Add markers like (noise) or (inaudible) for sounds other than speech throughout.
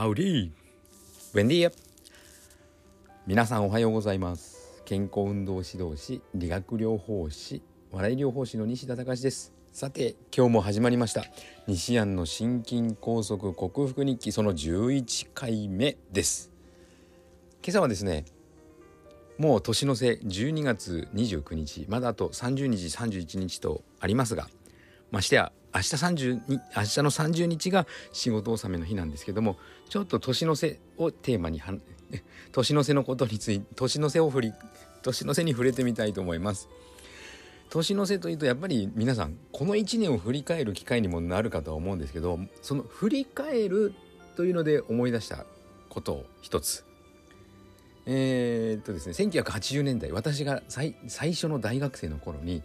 ハウディウェンディア皆さんおはようございます。健康運動指導士理学療法士笑い療法士の西田隆です。さて今日も始まりました。西安の心筋梗塞克服日記その11回目です。今朝はですねもう年の瀬12月29日まだあと30日31日とありますがましてや明日30に明日の30日が仕事納めの日なんですけどもちょっと年の瀬をテーマに (laughs) 年の瀬のことについて年の瀬を振り年の瀬に触れてみたいと思います。年の瀬というとやっぱり皆さんこの1年を振り返る機会にもなるかとは思うんですけどその振り返るというので思い出したことを一つ。えー、っとですね1980年代私が最初の大学生の頃に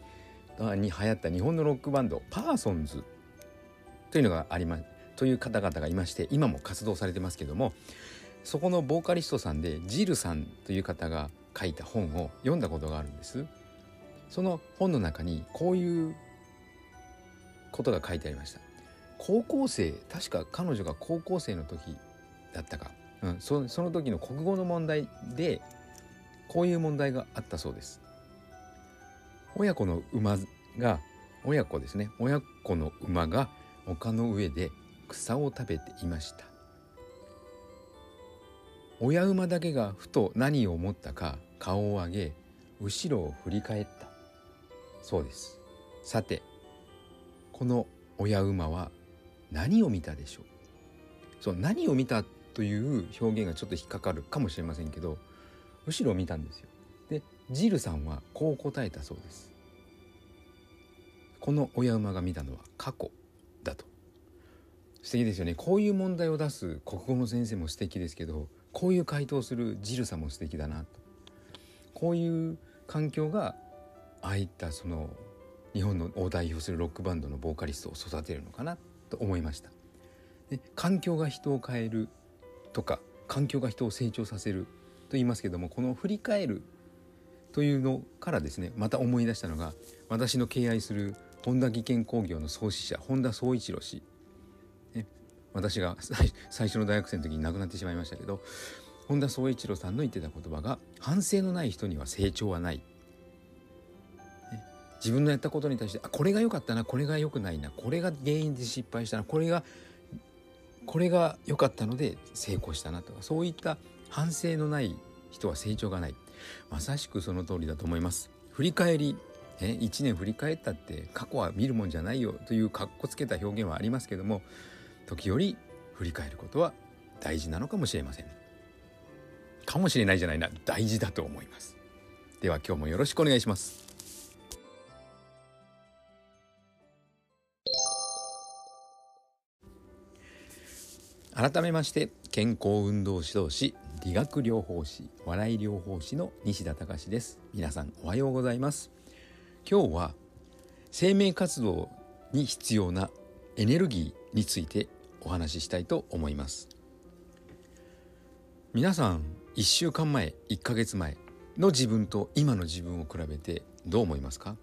に流行った日本のロックバンドパーソンズというのがありますという方々がいまして今も活動されてますけどもそこのボーカリストさんでジルさんという方が書いた本を読んだことがあるんです。その本の中にこういうことが書いてありました。高校生確か彼女が高校生の時だったか、うん、そその時の国語の問題でこういう問題があったそうです。親子の馬が親子ですね。親子の馬が丘の上で草を食べていました。親馬だけがふと何を思ったか顔を上げ後ろを振り返った。そうです。さてこの親馬は何を見たでしょう？そう何を見たという表現がちょっと引っかかるかもしれませんけど後ろを見たんですよ。ジルさんはこう答えたそうです。この親馬が見たのは過去だと。素敵ですよね。こういう問題を出す国語の先生も素敵ですけどこういう回答するジルさんも素敵だなと。こういう環境がああいったその日本のを代表するロックバンドのボーカリストを育てるのかなと思いました。で環境が人を変えるとか環境が人を成長させると言いますけどもこの振り返るというのからですねまた思い出したのが私の敬愛する本田技研工業の創始者本田宗一郎氏、ね、私が最初の大学生の時に亡くなってしまいましたけど本田宗一郎さんの言ってた言葉が「反省のない人には成長はない」自分のやったことに対してあこれが良かったなこれが良くないなこれが原因で失敗したなこれがこれが良かったので成功したなとかそういった反省のない人は成長がない。まさしくその通りだと思います。振り返りね、1年振り返ったって過去は見るもんじゃないよというかっこつけた表現はありますけども時折振り返ることは大事なのかもしれません。かもしれないじゃないな。大事だと思います。では今日もよろしくお願いします。改めまして健康運動指導士理学療法士笑い療法士の西田隆です。皆さんおはようございます。今日は生命活動に必要なエネルギーについてお話ししたいと思います。皆さん1週間前1ヶ月前の自分と今の自分を比べてどう思いますか？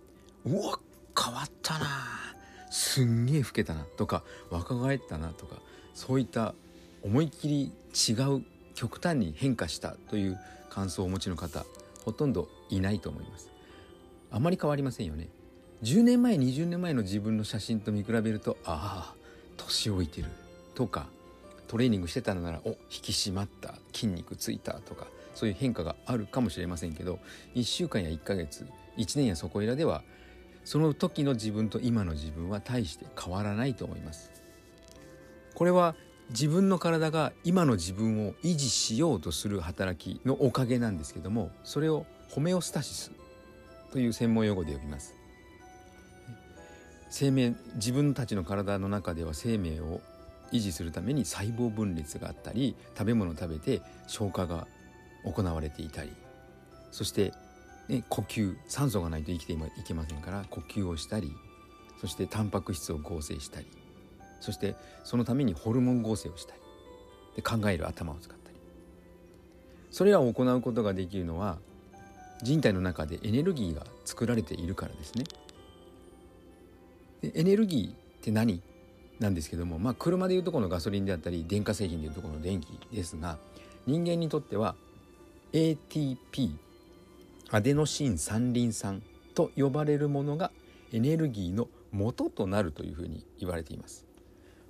うわ変わったな。すんげえ老けたなとか若返ったなとかそういった思いっきり違う極端に変化したという感想をお持ちの方ほとんどいないと思います。あまり変わりませんよね。10年前20年前の自分の写真と見比べるとああ年老いてるとかトレーニングしてたのならお引き締まった筋肉ついたとかそういう変化があるかもしれませんけど1週間や1ヶ月1年やそこいらではその時の自分と今の自分は大して変わらないと思います。これは自分の体が今の自分を維持しようとする働きのおかげなんですけどもそれをホメオスタシスという専門用語で呼びます。生命自分たちの体の中では生命を維持するために細胞分裂があったり食べ物を食べて消化が行われていたりそして、ね、呼吸酸素がないと生きていけませんから呼吸をしたりそしてタンパク質を合成したり。そしてそのためにホルモン合成をしたりで考える頭を使ったり。それらを行うことができるのは人体の中でエネルギーが作られているからですね。でエネルギーって何？なんですけども、まあ、車でいうとこのガソリンであったり電化製品でいうとこの電気ですが人間にとっては ATP アデノシン三リン酸と呼ばれるものがエネルギーの元となるというふうに言われています。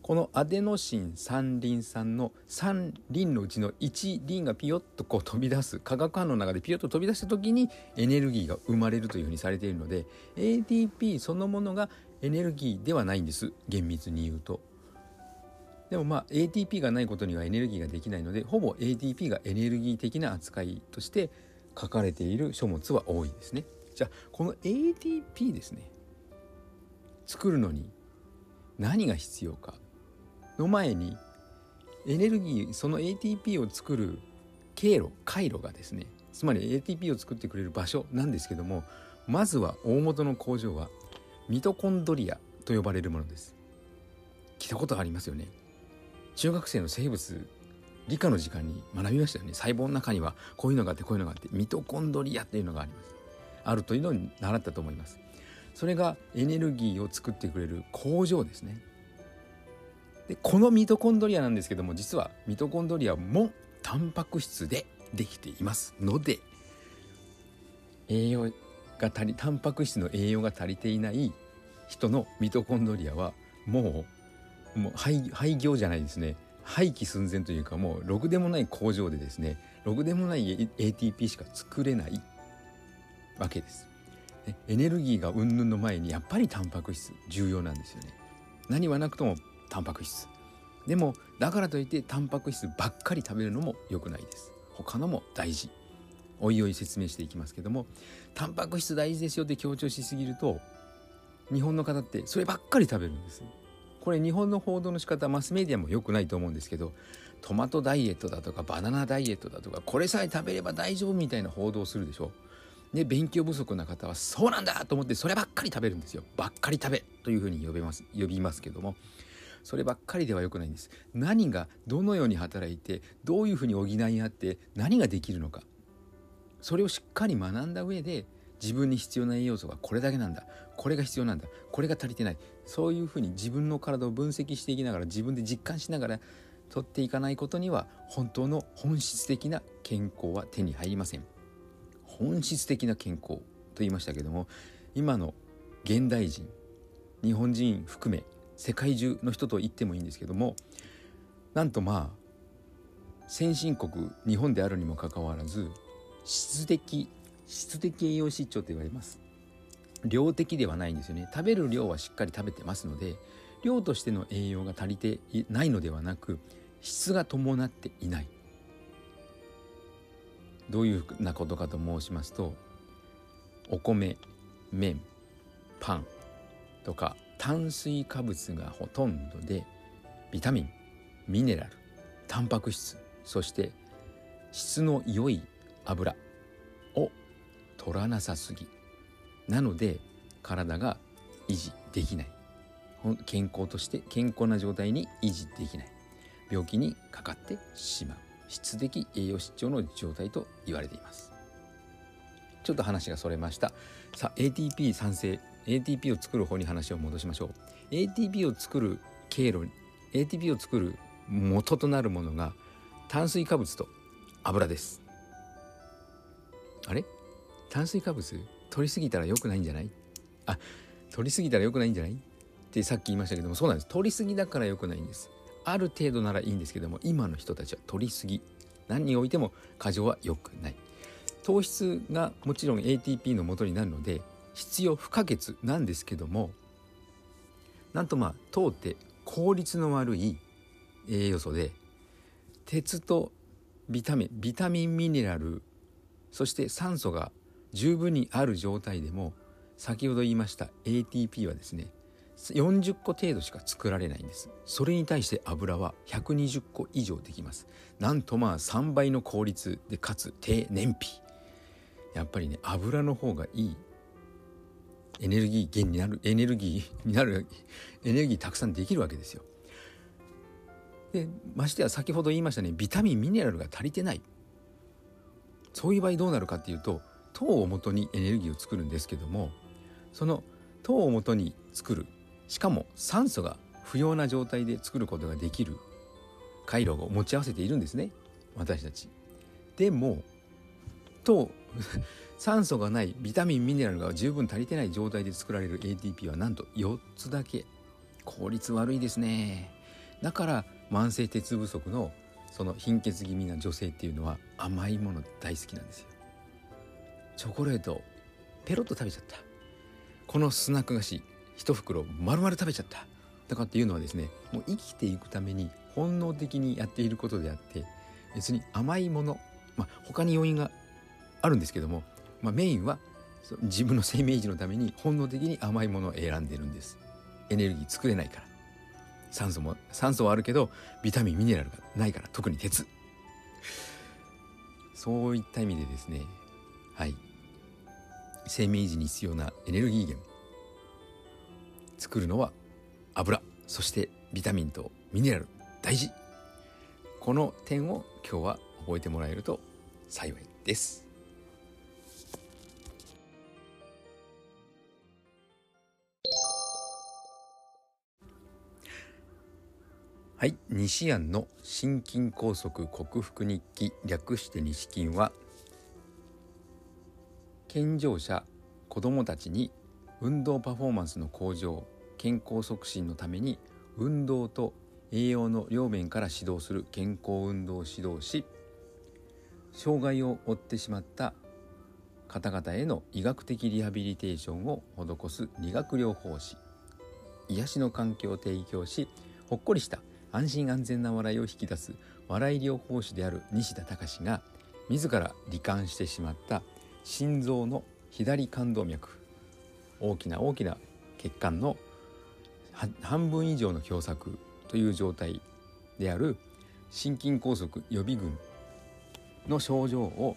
このアデノシン三リン酸の3リンのうちの1リンがピヨッとこう飛び出す化学反応の中でピヨッと飛び出した時にエネルギーが生まれるというふうにされているので ATP そのものがエネルギーではないんです厳密に言うと。でもまあ ATP がないことにはエネルギーができないのでほぼ ATP がエネルギー的な扱いとして書かれている書物は多いですね。じゃあこの ATP ですね作るのに何が必要かの前にエネルギーその ATP を作る経路回路がですねつまり ATP を作ってくれる場所なんですけどもまずは大元の工場はミトコンドリアと呼ばれるものです。聞いたことありますよね。中学生の生物理科の時間に学びましたよね。細胞の中にはこういうのがあってこういうのがあってミトコンドリアっていうのがあります。あるというのを習ったと思います。それがエネルギーを作ってくれる工場ですね。でこのミトコンドリアなんですけども実はミトコンドリアもタンパク質でできていますので栄養が足りタンパク質の栄養が足りていない人のミトコンドリアはもうもう廃廃業じゃないですね廃棄寸前というかもうろくでもない工場でですねろくでもない ATP しか作れないわけです。エネルギーが云々の前にやっぱりタンパク質重要なんですよね。何はなくともタンパク質。でもだからといってタンパク質ばっかり食べるのも良くないです。他のも大事。おいおい説明していきますけどもタンパク質大事ですよって強調しすぎると日本の方ってそればっかり食べるんです。これ日本の報道の仕方マスメディアも良くないと思うんですけどトマトダイエットだとかバナナダイエットだとかこれさえ食べれば大丈夫みたいな報道をするでしょ。で勉強不足な方はそうなんだと思ってそればっかり食べるんですよ。ばっかり食べというふうに呼べます呼びますけども。そればっかりでは良くないんです。何がどのように働いてどういうふうに補い合って何ができるのか。それをしっかり学んだ上で自分に必要な栄養素がこれだけなんだ。これが必要なんだ。これが足りてない。そういうふうに自分の体を分析していきながら自分で実感しながら取っていかないことには本当の本質的な健康は手に入りません。本質的な健康と言いましたけども今の現代人日本人含め世界中の人と言ってもいいんですけどもなんとまあ先進国日本であるにもかかわらず質的質的栄養失調と言われます。量的ではないんですよね。食べる量はしっかり食べてますので量としての栄養が足りていないのではなく質が伴っていない。どういうふうなことかと申しますとお米麺パンとか炭水化物がほとんどでビタミンミネラルタンパク質そして質の良い油を取らなさすぎ。なので体が維持できない。健康として健康な状態に維持できない。病気にかかってしまう。質的栄養失調の状態と言われています。ちょっと話がそれました。さあ ATP 酸性 ATP を作る方に話を戻しましょう。ATP を作る経路 ATP を作る元となるものが炭水化物と油です。あれ？炭水化物取りすぎたら良くないんじゃない？あ取りすぎたら良くないんじゃない？ってさっき言いましたけどもそうなんです。取りすぎだから良くないんです。ある程度ならいいんですけども今の人たちは取りすぎ。何においても過剰は良くない。糖質がもちろん ATP の元になるので必要不可欠なんですけどもなんとまあ糖って効率の悪い栄養素で鉄とビタミンビタミンミネラルそして酸素が十分にある状態でも先ほど言いました ATP はですね40個程度しか作られないんです。それに対して油は120個以上できます。なんとまあ3倍の効率でかつ低燃費。やっぱりね油の方がいいエネルギー源になるエネルギーになるエネルギーたくさんできるわけですよでましてや先ほど言いましたねビタミンミネラルが足りてないそういう場合どうなるかっていうと糖をもとにエネルギーを作るんですけどもその糖をもとに作るしかも酸素が不要な状態で作ることができる回路を持ち合わせているんですね私たち。でもと酸素がないビタミンミネラルが十分足りてない状態で作られる ATP はなんと4つだけ。効率悪いですね。だから慢性鉄不足のその貧血気味な女性っていうのは甘いもの大好きなんですよ。チョコレートペロッと食べちゃった。このスナック菓子一袋丸々食べちゃった。とかっていうのはですねもう生きていくために本能的にやっていることであって別に甘いものまあ他に要因があるんですけども、まあ、メインは自分の生命維持のために本能的に甘いものを選んでるんです。エネルギー作れないから。酸素も酸素はあるけどビタミンミネラルがないから特に鉄。そういった意味でですねはい。生命維持に必要なエネルギー源。作るのは油。そしてビタミンとミネラル。大事。この点を今日は覚えてもらえると幸いです。はい。西安の心筋梗塞克服日記略して西筋は健常者子どもたちに運動パフォーマンスの向上健康促進のために運動と栄養の両面から指導する健康運動指導士障害を負ってしまった方々への医学的リハビリテーションを施す理学療法士癒しの環境を提供しほっこりした安心安全な笑いを引き出す笑い療法士である西田隆が自ら罹患してしまった心臓の左冠動脈大きな大きな血管の半分以上の狭窄という状態である心筋梗塞予備軍の症状を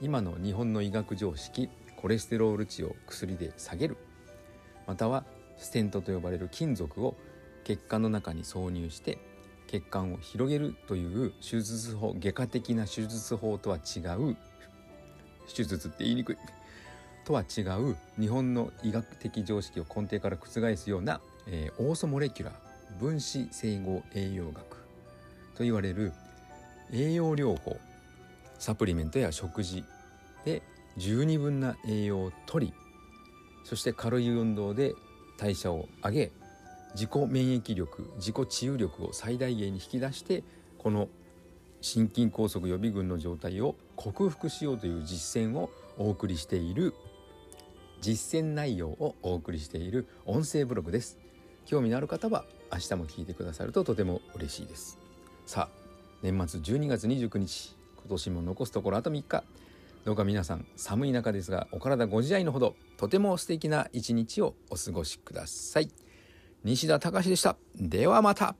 今の日本の医学常識コレステロール値を薬で下げるまたはステントと呼ばれる金属を血管の中に挿入して血管を広げるという手術法外科的な手術法とは違う手術って言いにくい。とは違う日本の医学的常識を根底から覆すような、えー、オーソモレキュラー分子整合栄養学と言われる栄養療法サプリメントや食事で十二分な栄養をとりそして軽い運動で代謝を上げ自己免疫力自己治癒力を最大限に引き出してこの心筋梗塞予備軍の状態を克服しようという実践をお送りしている実践内容をお送りしている音声ブログです。興味のある方は明日も聞いてくださるととても嬉しいです。さあ年末12月29日今年も残すところあと3日。どうか皆さん寒い中ですがお体ご自愛のほどとても素敵な一日をお過ごしください。西田隆でした。ではまた。